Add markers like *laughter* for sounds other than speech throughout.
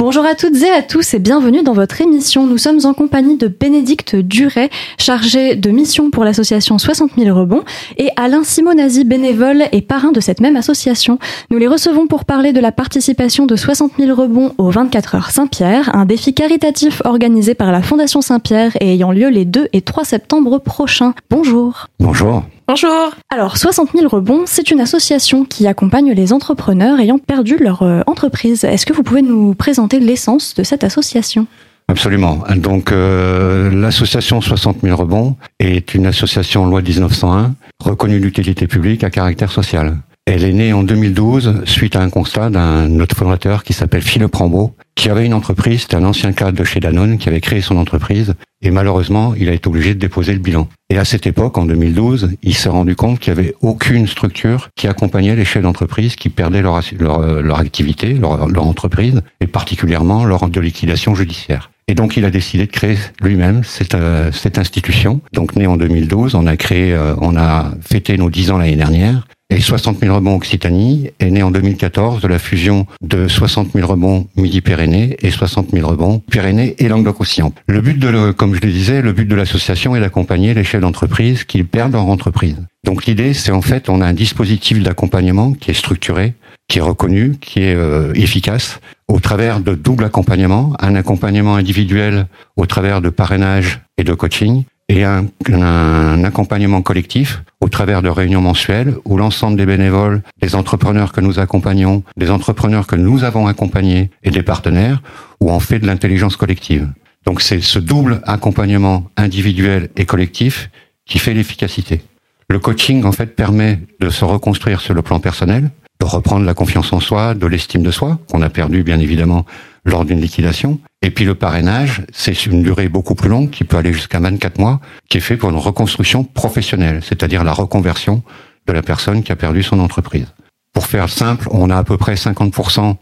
Bonjour à toutes et à tous et bienvenue dans votre émission. Nous sommes en compagnie de Bénédicte Duret, chargé de mission pour l'association 60 000 rebonds, et Alain Simonazzi, bénévole et parrain de cette même association. Nous les recevons pour parler de la participation de 60 000 rebonds au 24 heures Saint-Pierre, un défi caritatif organisé par la Fondation Saint-Pierre et ayant lieu les 2 et 3 septembre prochains. Bonjour. Bonjour. Bonjour. Alors, 60 000 rebonds, c'est une association qui accompagne les entrepreneurs ayant perdu leur euh, entreprise. Est-ce que vous pouvez nous présenter l'essence de cette association? Absolument. Donc, euh, l'association 60 000 rebonds est une association loi 1901 reconnue d'utilité publique à caractère social. Elle est née en 2012 suite à un constat d'un notre fondateur qui s'appelle Philippe Rambaud, qui avait une entreprise, c'était un ancien cadre de chez Danone qui avait créé son entreprise et malheureusement il a été obligé de déposer le bilan. Et à cette époque, en 2012, il s'est rendu compte qu'il n'y avait aucune structure qui accompagnait les chefs d'entreprise qui perdaient leur, activité, leur, entreprise et particulièrement leur de liquidation judiciaire. Et donc il a décidé de créer lui-même cette, euh, cette institution. Donc né en 2012, on a créé, euh, on a fêté nos 10 ans l'année dernière. Et 60 000 rebonds Occitanie est né en 2014 de la fusion de 60 000 rebonds Midi-Pyrénées et 60 000 rebonds Pyrénées et Languedoc-Roussillon. Le but de, le, comme je le disais, le but de l'association est d'accompagner les chefs d'entreprise qui perdent leur entreprise. Donc l'idée, c'est en fait, on a un dispositif d'accompagnement qui est structuré, qui est reconnu, qui est euh, efficace, au travers de double accompagnement, un accompagnement individuel au travers de parrainage et de coaching, et un, un, accompagnement collectif au travers de réunions mensuelles où l'ensemble des bénévoles, des entrepreneurs que nous accompagnons, des entrepreneurs que nous avons accompagnés et des partenaires, où on fait de l'intelligence collective. Donc c'est ce double accompagnement individuel et collectif qui fait l'efficacité. Le coaching, en fait, permet de se reconstruire sur le plan personnel, de reprendre la confiance en soi, de l'estime de soi, qu'on a perdu bien évidemment lors d'une liquidation. Et puis le parrainage, c'est une durée beaucoup plus longue, qui peut aller jusqu'à 24 mois, qui est fait pour une reconstruction professionnelle, c'est-à-dire la reconversion de la personne qui a perdu son entreprise. Pour faire simple, on a à peu près 50%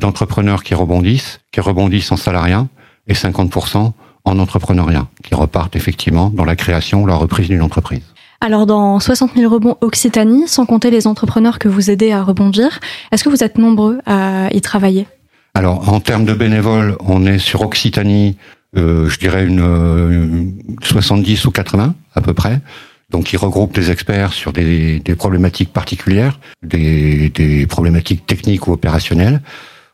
d'entrepreneurs qui rebondissent, qui rebondissent en salariat, et 50% en entrepreneuriat, qui repartent effectivement dans la création ou la reprise d'une entreprise. Alors dans 60 000 rebonds Occitanie, sans compter les entrepreneurs que vous aidez à rebondir, est-ce que vous êtes nombreux à y travailler? Alors en termes de bénévoles, on est sur Occitanie, euh, je dirais une, une, 70 ou 80 à peu près. Donc ils regroupent des experts sur des, des problématiques particulières, des, des problématiques techniques ou opérationnelles.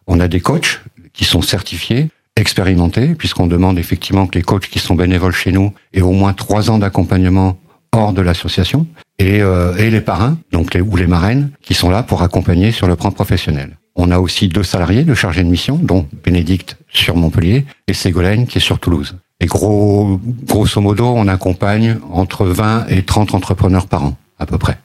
On a des coachs qui sont certifiés expérimentés, puisqu'on demande effectivement que les coachs qui sont bénévoles chez nous aient au moins trois ans d'accompagnement hors de l'association et, euh, et les parrains, donc les, ou les marraines, qui sont là pour accompagner sur le plan professionnel. On a aussi deux salariés de chargés de mission, dont Bénédicte sur Montpellier et Ségolène qui est sur Toulouse. Et gros, grosso modo, on accompagne entre 20 et 30 entrepreneurs par an, à peu près,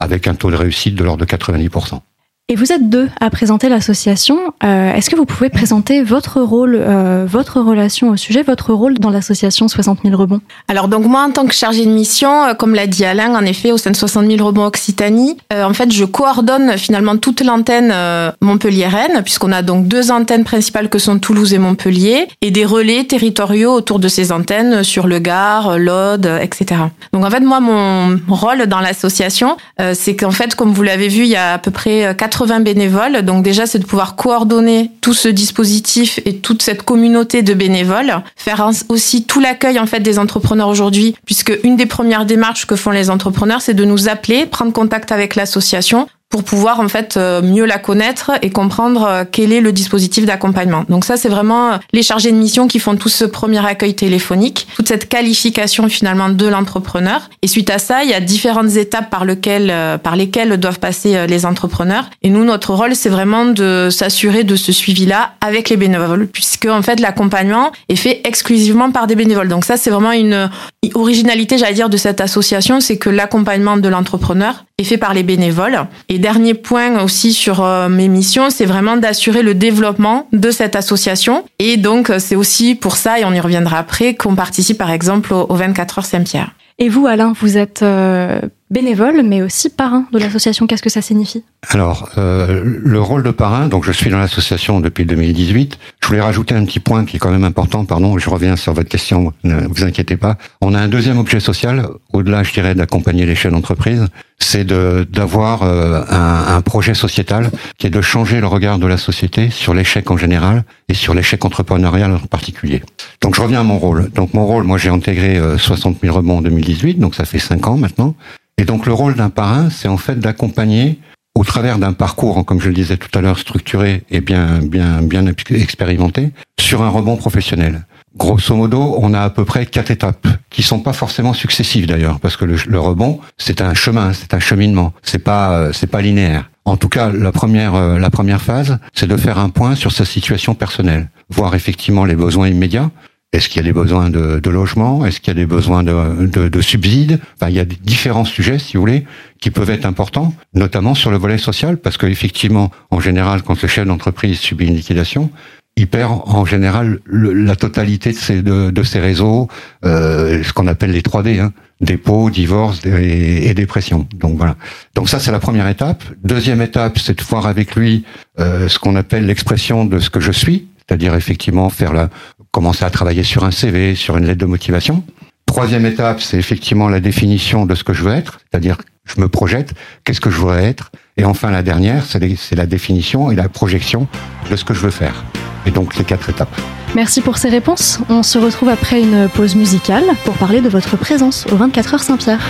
avec un taux de réussite de l'ordre de 90%. Et vous êtes deux à présenter l'association. Euh, Est-ce que vous pouvez présenter votre rôle, euh, votre relation au sujet, votre rôle dans l'association 60 000 rebonds? Alors donc moi en tant que chargée de mission, euh, comme l'a dit Alain, en effet au sein de 60 000 rebonds Occitanie, euh, en fait je coordonne finalement toute l'antenne euh, Montpellier-Rennes, puisqu'on a donc deux antennes principales que sont Toulouse et Montpellier, et des relais territoriaux autour de ces antennes sur le Gard, l'Aude, etc. Donc en fait moi mon rôle dans l'association, c'est qu'en fait comme vous l'avez vu, il y a à peu près 4 80 bénévoles. Donc déjà, c'est de pouvoir coordonner tout ce dispositif et toute cette communauté de bénévoles, faire aussi tout l'accueil en fait des entrepreneurs aujourd'hui, puisque une des premières démarches que font les entrepreneurs, c'est de nous appeler, prendre contact avec l'association pour pouvoir en fait mieux la connaître et comprendre quel est le dispositif d'accompagnement. Donc ça c'est vraiment les chargés de mission qui font tout ce premier accueil téléphonique, toute cette qualification finalement de l'entrepreneur et suite à ça, il y a différentes étapes par lesquelles par lesquelles doivent passer les entrepreneurs et nous notre rôle c'est vraiment de s'assurer de ce suivi-là avec les bénévoles puisque en fait l'accompagnement est fait exclusivement par des bénévoles. Donc ça c'est vraiment une originalité j'allais dire de cette association, c'est que l'accompagnement de l'entrepreneur est fait par les bénévoles dernier point aussi sur euh, mes missions, c'est vraiment d'assurer le développement de cette association. Et donc, c'est aussi pour ça, et on y reviendra après, qu'on participe par exemple au, au 24 heures Saint-Pierre. Et vous, Alain, vous êtes euh, bénévole, mais aussi parrain de l'association. Qu'est-ce que ça signifie? Alors, euh, le rôle de parrain, donc je suis dans l'association depuis 2018. Je voulais rajouter un petit point qui est quand même important, pardon, je reviens sur votre question, ne vous inquiétez pas. On a un deuxième objet social, au-delà, je dirais, d'accompagner les chefs d'entreprise, c'est d'avoir euh, un, un, projet sociétal qui est de changer le regard de la société sur l'échec en général et sur l'échec entrepreneurial en particulier. Donc je reviens à mon rôle. Donc mon rôle, moi j'ai intégré 60 000 rebonds en 2018, donc ça fait 5 ans maintenant. Et donc le rôle d'un parrain, c'est en fait d'accompagner au travers d'un parcours, comme je le disais tout à l'heure, structuré et bien, bien, bien expérimenté, sur un rebond professionnel. Grosso modo, on a à peu près quatre étapes qui sont pas forcément successives d'ailleurs, parce que le, le rebond, c'est un chemin, c'est un cheminement, c'est pas, euh, c'est pas linéaire. En tout cas, la première, euh, la première phase, c'est de faire un point sur sa situation personnelle, voir effectivement les besoins immédiats, est-ce qu'il y a des besoins de, de logement? Est-ce qu'il y a des besoins de, de, de subsides? Enfin, Il y a différents sujets, si vous voulez, qui peuvent être importants, notamment sur le volet social, parce qu'effectivement, en général, quand le chef d'entreprise subit une liquidation, il perd en général la totalité de ses, de, de ses réseaux, euh, ce qu'on appelle les 3D, hein, dépôt, divorce et, et, dépression. Donc voilà. Donc ça c'est la première étape. Deuxième étape, c'est de voir avec lui euh, ce qu'on appelle l'expression de ce que je suis, c'est-à-dire effectivement faire la, commencer à travailler sur un CV, sur une lettre de motivation. Troisième étape, c'est effectivement la définition de ce que je veux être, c'est-à-dire je me projette, qu'est-ce que je voudrais être? Et enfin, la dernière, c'est la définition et la projection de ce que je veux faire. Et donc, les quatre étapes. Merci pour ces réponses. On se retrouve après une pause musicale pour parler de votre présence au 24 heures Saint-Pierre.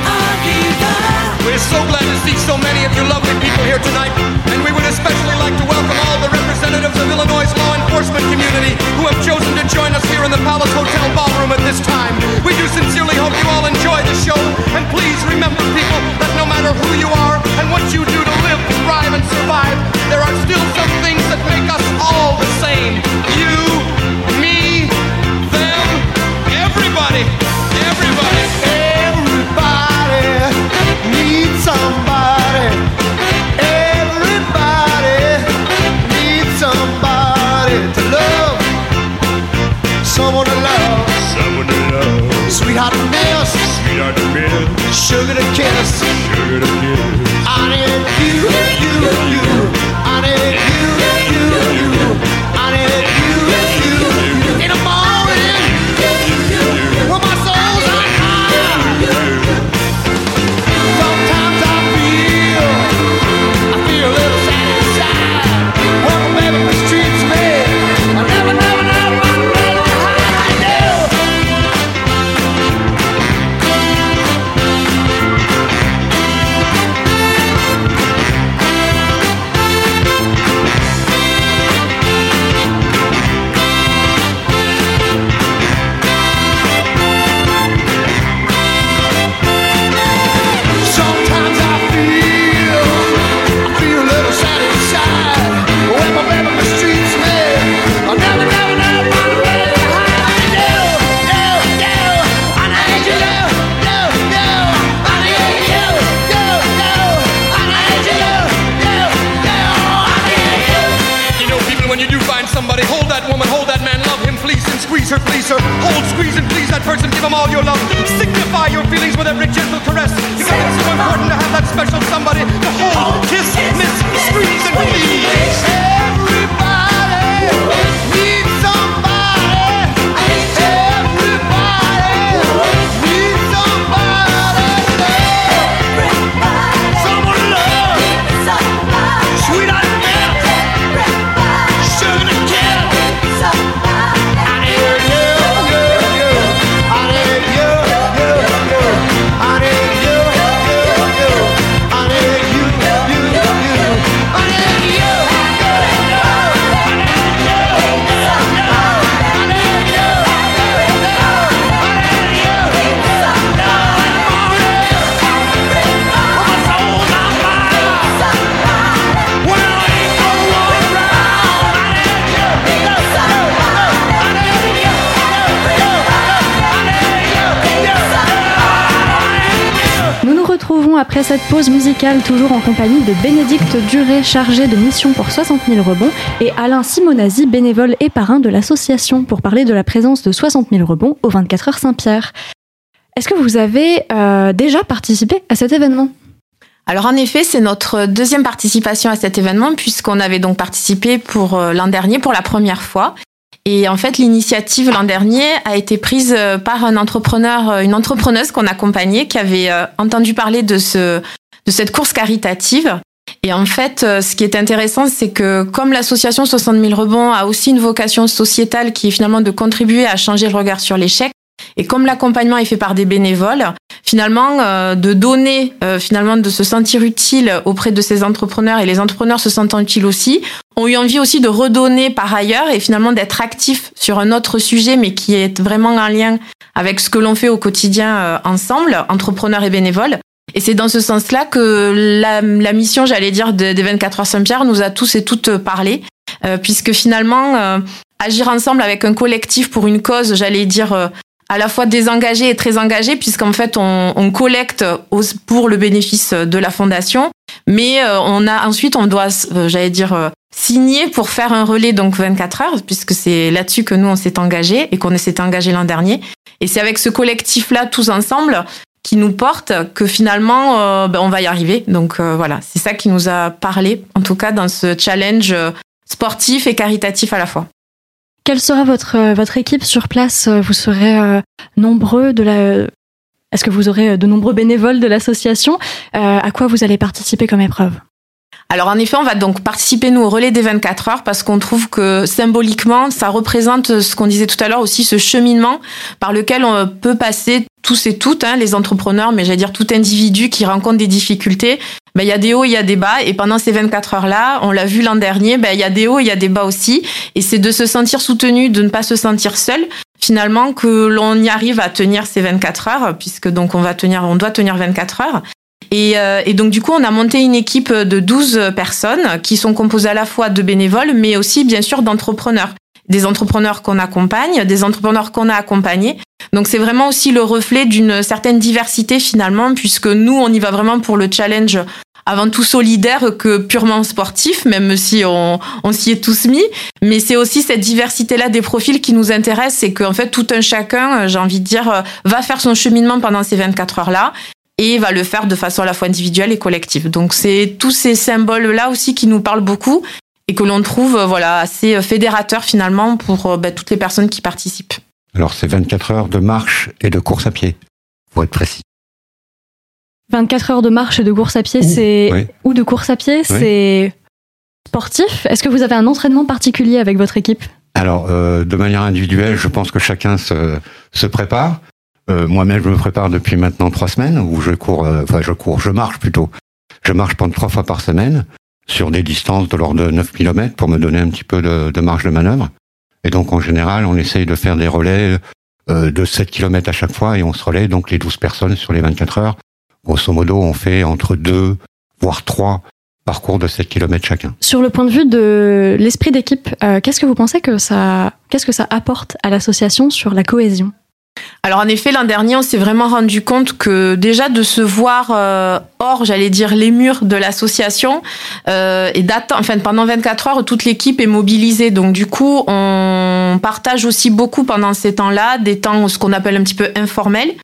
We're so glad to see so many of you lovely people here tonight, and we would especially like to welcome all the representatives of Illinois' law enforcement community who have chosen to join us Sweetheart to miss. Sweetheart to miss. Sugar to kiss. Sugar to kiss. I need you, you, you. person, give them all your love. Signify your feelings with every gentle caress. Because it's so important to have that special somebody to hold, kiss, miss, squeeze, and please. Everybody. Après cette pause musicale, toujours en compagnie de Bénédicte Duré, chargé de mission pour 60 000 rebonds, et Alain Simonazzi, bénévole et parrain de l'association, pour parler de la présence de 60 000 rebonds au 24 heures Saint-Pierre. Est-ce que vous avez euh, déjà participé à cet événement? Alors en effet, c'est notre deuxième participation à cet événement puisqu'on avait donc participé pour euh, l'an dernier pour la première fois. Et en fait, l'initiative l'an dernier a été prise euh, par un entrepreneur, une entrepreneuse qu'on accompagnait qui avait entendu parler de ce de cette course caritative. Et en fait, ce qui est intéressant, c'est que comme l'association 60 000 rebonds a aussi une vocation sociétale qui est finalement de contribuer à changer le regard sur l'échec, et comme l'accompagnement est fait par des bénévoles, finalement, euh, de donner, euh, finalement, de se sentir utile auprès de ces entrepreneurs et les entrepreneurs se sentant utiles aussi, ont eu envie aussi de redonner par ailleurs et finalement d'être actifs sur un autre sujet, mais qui est vraiment en lien avec ce que l'on fait au quotidien euh, ensemble, entrepreneurs et bénévoles. Et c'est dans ce sens-là que la, la mission, j'allais dire, des 24 heures Saint-Pierre nous a tous et toutes parlé, puisque finalement, agir ensemble avec un collectif pour une cause, j'allais dire, à la fois désengagé et très engagé puisqu'en fait on, on, collecte pour le bénéfice de la fondation, mais euh, on a ensuite on doit, euh, j'allais dire, euh, signer pour faire un relais donc 24 heures puisque c'est là-dessus que nous on s'est engagé et qu'on s'est engagé l'an dernier. Et c'est avec ce collectif là tous ensemble qui nous porte que finalement ben, on va y arriver. Donc voilà, c'est ça qui nous a parlé en tout cas dans ce challenge sportif et caritatif à la fois. Quelle sera votre, euh, votre équipe sur place Vous serez euh, nombreux de la. Est-ce que vous aurez de nombreux bénévoles de l'association À quoi vous allez participer comme épreuve? Alors en effet, on va donc participer nous au relais des 24 heures parce qu'on trouve que symboliquement, ça représente ce qu'on disait tout à l'heure aussi, ce cheminement par lequel on peut passer tous et toutes, hein, les entrepreneurs, mais j'allais dire tout individu qui rencontre des difficultés. Ben, il y a des hauts, il y a des bas, et pendant ces 24 heures-là, on l'a vu l'an dernier, ben, il y a des hauts, il y a des bas aussi, et c'est de se sentir soutenu, de ne pas se sentir seul, finalement, que l'on y arrive à tenir ces 24 heures, puisque donc on va tenir, on doit tenir 24 heures. Et, euh, et, donc du coup, on a monté une équipe de 12 personnes qui sont composées à la fois de bénévoles, mais aussi bien sûr d'entrepreneurs. Des entrepreneurs qu'on accompagne, des entrepreneurs qu'on a accompagnés. Donc c'est vraiment aussi le reflet d'une certaine diversité finalement, puisque nous, on y va vraiment pour le challenge avant tout solidaire que purement sportif, même si on, s'y est tous mis. Mais c'est aussi cette diversité-là des profils qui nous intéresse, c'est qu'en fait tout un chacun, j'ai envie de dire, va faire son cheminement pendant ces 24 heures-là et va le faire de façon à la fois individuelle et collective. Donc c'est tous ces symboles-là aussi qui nous parlent beaucoup et que l'on trouve voilà assez fédérateurs finalement pour euh, bah, toutes les personnes qui participent. Alors c'est 24 heures de marche et de course à pied, pour être précis. 24 heures de marche et de course à pied, c'est ou de course à pied, c'est sportif. Est-ce que vous avez un entraînement particulier avec votre équipe? Alors euh, de manière individuelle, je pense que chacun se, se prépare. Euh, moi-même, je me prépare depuis maintenant trois semaines où je cours, euh, enfin je cours, je marche plutôt. Je marche pendant trois fois par semaine sur des distances de l'ordre de 9 km pour me donner un petit peu de, de, marge de manœuvre. Et donc en général, on essaye de faire des relais euh, de 7 km à chaque fois et on se relaie donc les 12 personnes sur les 24 heures. Grosso modo, on fait entre deux, voire trois parcours de 7 km chacun. Sur le point de vue de l'esprit d'équipe, qu'est-ce que vous pensez que ça, qu'est-ce que ça apporte à l'association sur la cohésion? Alors en effet, l'an dernier, on s'est vraiment rendu compte que déjà de se voir euh, hors, j'allais dire, les murs de l'association euh, et d'attendre, enfin pendant 24 heures, toute l'équipe est mobilisée. Donc du coup, on partage aussi beaucoup pendant ces temps-là, des temps ce qu'on appelle un petit peu informels.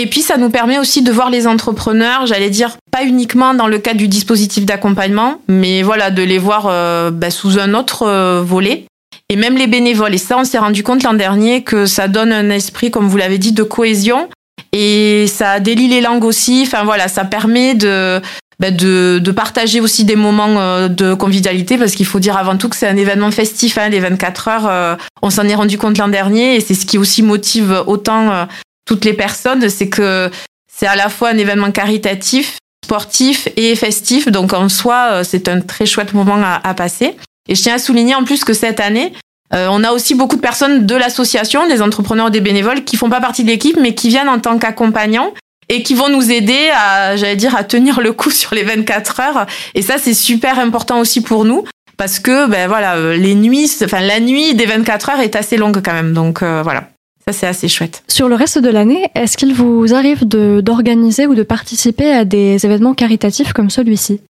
Et puis ça nous permet aussi de voir les entrepreneurs, j'allais dire, pas uniquement dans le cadre du dispositif d'accompagnement, mais voilà, de les voir euh, bah, sous un autre volet et même les bénévoles. Et ça, on s'est rendu compte l'an dernier que ça donne un esprit, comme vous l'avez dit, de cohésion. Et ça délie les langues aussi. Enfin voilà, ça permet de, bah, de, de, partager aussi des moments euh, de convivialité parce qu'il faut dire avant tout que c'est un événement festif, hein, les 24 heures. Euh, on s'en est rendu compte l'an dernier et c'est ce qui aussi motive autant euh, toutes les personnes, c'est que c'est à la fois un événement caritatif, sportif et festif. Donc en soi, c'est un très chouette moment à, à passer. Et je tiens à souligner en plus que cette année, euh, on a aussi beaucoup de personnes de l'association, des entrepreneurs, des bénévoles, qui font pas partie de l'équipe, mais qui viennent en tant qu'accompagnants et qui vont nous aider à, j'allais dire, à tenir le coup *laughs* sur les 24 heures. Et ça, c'est super important aussi pour nous. Parce que, ben voilà, euh, les nuits, enfin, la nuit des 24 heures est assez longue quand même. Donc, euh, voilà. Ça, c'est assez chouette. Sur le reste de l'année, est-ce qu'il vous arrive d'organiser ou de participer à des événements caritatifs comme celui-ci?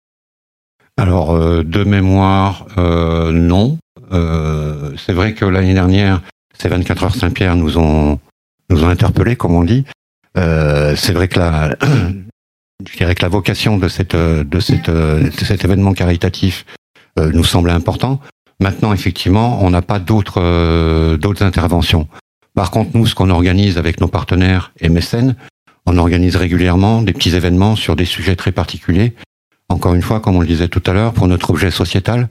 Alors, euh, de mémoire, euh, non. Euh, c'est vrai que l'année dernière, ces 24 heures Saint-Pierre nous ont nous ont interpellés, comme on dit. Euh, c'est vrai que la, *clears throat* je dirais que la vocation de cette de cette de cet événement caritatif euh, nous semble important. Maintenant, effectivement, on n'a pas d'autres euh, d'autres interventions. Par contre, nous, ce qu'on organise avec nos partenaires et mécènes, on organise régulièrement des petits événements sur des sujets très particuliers. Encore une fois, comme on le disait tout à l'heure, pour notre objet sociétal,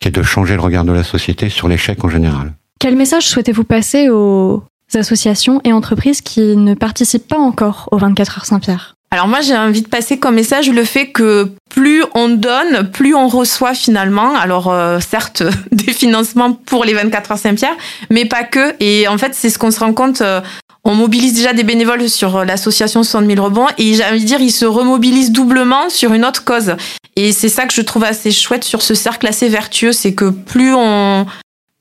qui est de changer le regard de la société sur l'échec en général. Quel message souhaitez-vous passer aux associations et entreprises qui ne participent pas encore au 24 heures Saint-Pierre? Alors moi j'ai envie de passer comme message le fait que plus on donne, plus on reçoit finalement. Alors euh, certes *laughs* des financements pour les 24 heures Saint-Pierre, mais pas que. Et en fait c'est ce qu'on se rend compte. Euh, on mobilise déjà des bénévoles sur euh, l'association 60 000 rebonds et j'ai envie de dire ils se remobilisent doublement sur une autre cause. Et c'est ça que je trouve assez chouette sur ce cercle assez vertueux, c'est que plus on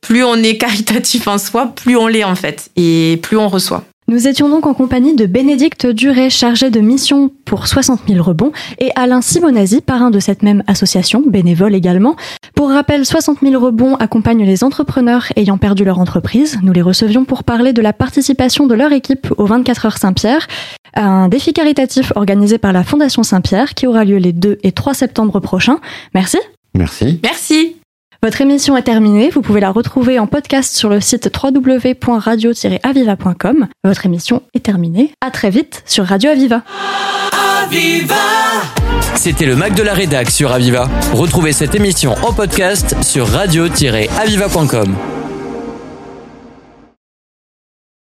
plus on est *laughs* caritatif en soi, plus on l'est en fait et plus on reçoit. Nous étions donc en compagnie de Bénédicte Duré, chargée de mission pour 60 000 rebonds, et Alain Simonazzi, parrain de cette même association, bénévole également. Pour rappel, 60 000 rebonds accompagnent les entrepreneurs ayant perdu leur entreprise. Nous les recevions pour parler de la participation de leur équipe au 24 heures Saint-Pierre, un défi caritatif organisé par la Fondation Saint-Pierre qui aura lieu les 2 et 3 septembre prochains. Merci. Merci. Merci. Votre émission est terminée. Vous pouvez la retrouver en podcast sur le site www.radio-aviva.com. Votre émission est terminée. À très vite sur Radio Aviva. Aviva C'était le Mac de la Rédac sur Aviva. Retrouvez cette émission en podcast sur radio-aviva.com.